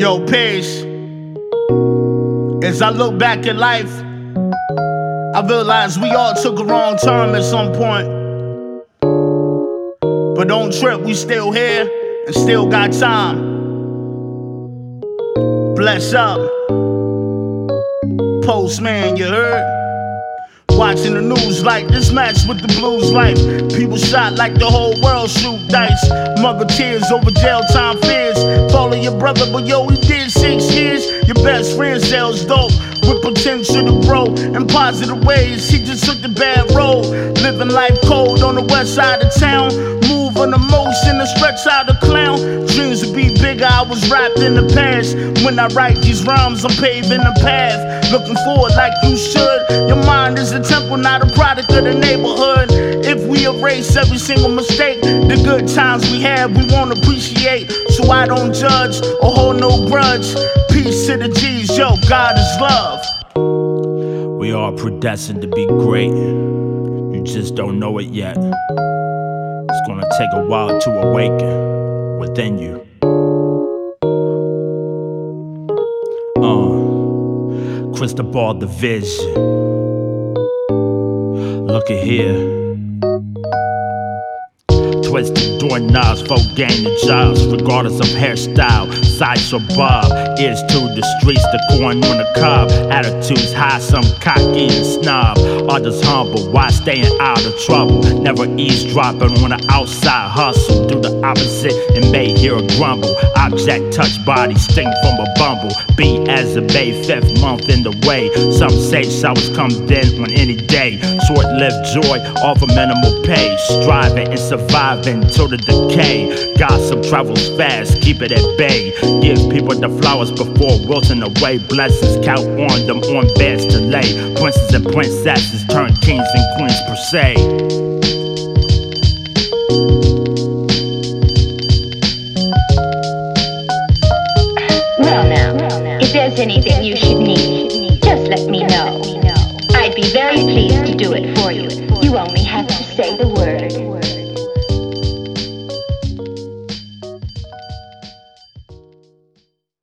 Yo, Pace. As I look back at life, I realize we all took a wrong turn at some point. But don't trip, we still here and still got time. Bless up. Postman, you heard? Watching the news like this match with the blues life. People shot like the whole world shoot dice. Mother tears over jail time fears. Follow your brother, but yo, he did six years. Your best friend sells dope with potential to grow in positive ways. He just took the bad road. Living life cold on the west side of town. Move on emotion to stretch out the clown. Dreams to be bigger, I was wrapped in the past. When I write these rhymes, I'm paving the path. Looking forward like you should. Your mind is a temple, not a product of the neighborhood. We erase every single mistake, the good times we had, we won't appreciate. So I don't judge or hold no grudge. Peace to the G's, yo, God is love. We are predestined to be great. You just don't know it yet. It's gonna take a while to awaken within you. Uh, Christobal the vision. Look at here. Twisted doorknobs for gaining jobs, regardless of hairstyle, size or bob. Ears to the streets, the corn on the cob. Attitudes high, some cocky and snob. Others humble, why staying out of trouble? Never eavesdropping on the outside hustle. Do the opposite and may hear a grumble. Object touch body, sting from a bumble. Be as a bay, fifth month in the way. Some say showers come then on any day. Short lived joy, offer minimal pay. Striving and surviving till the decay. Gossip travels fast, keep it at bay. Give people the flowers before wilting away. Blessings count on them on beds to lay. Princes and princesses turn kings and queens per se. Well now, if there's anything you should need, just let me know. I'd be very pleased to do it for you. You only have to say the word.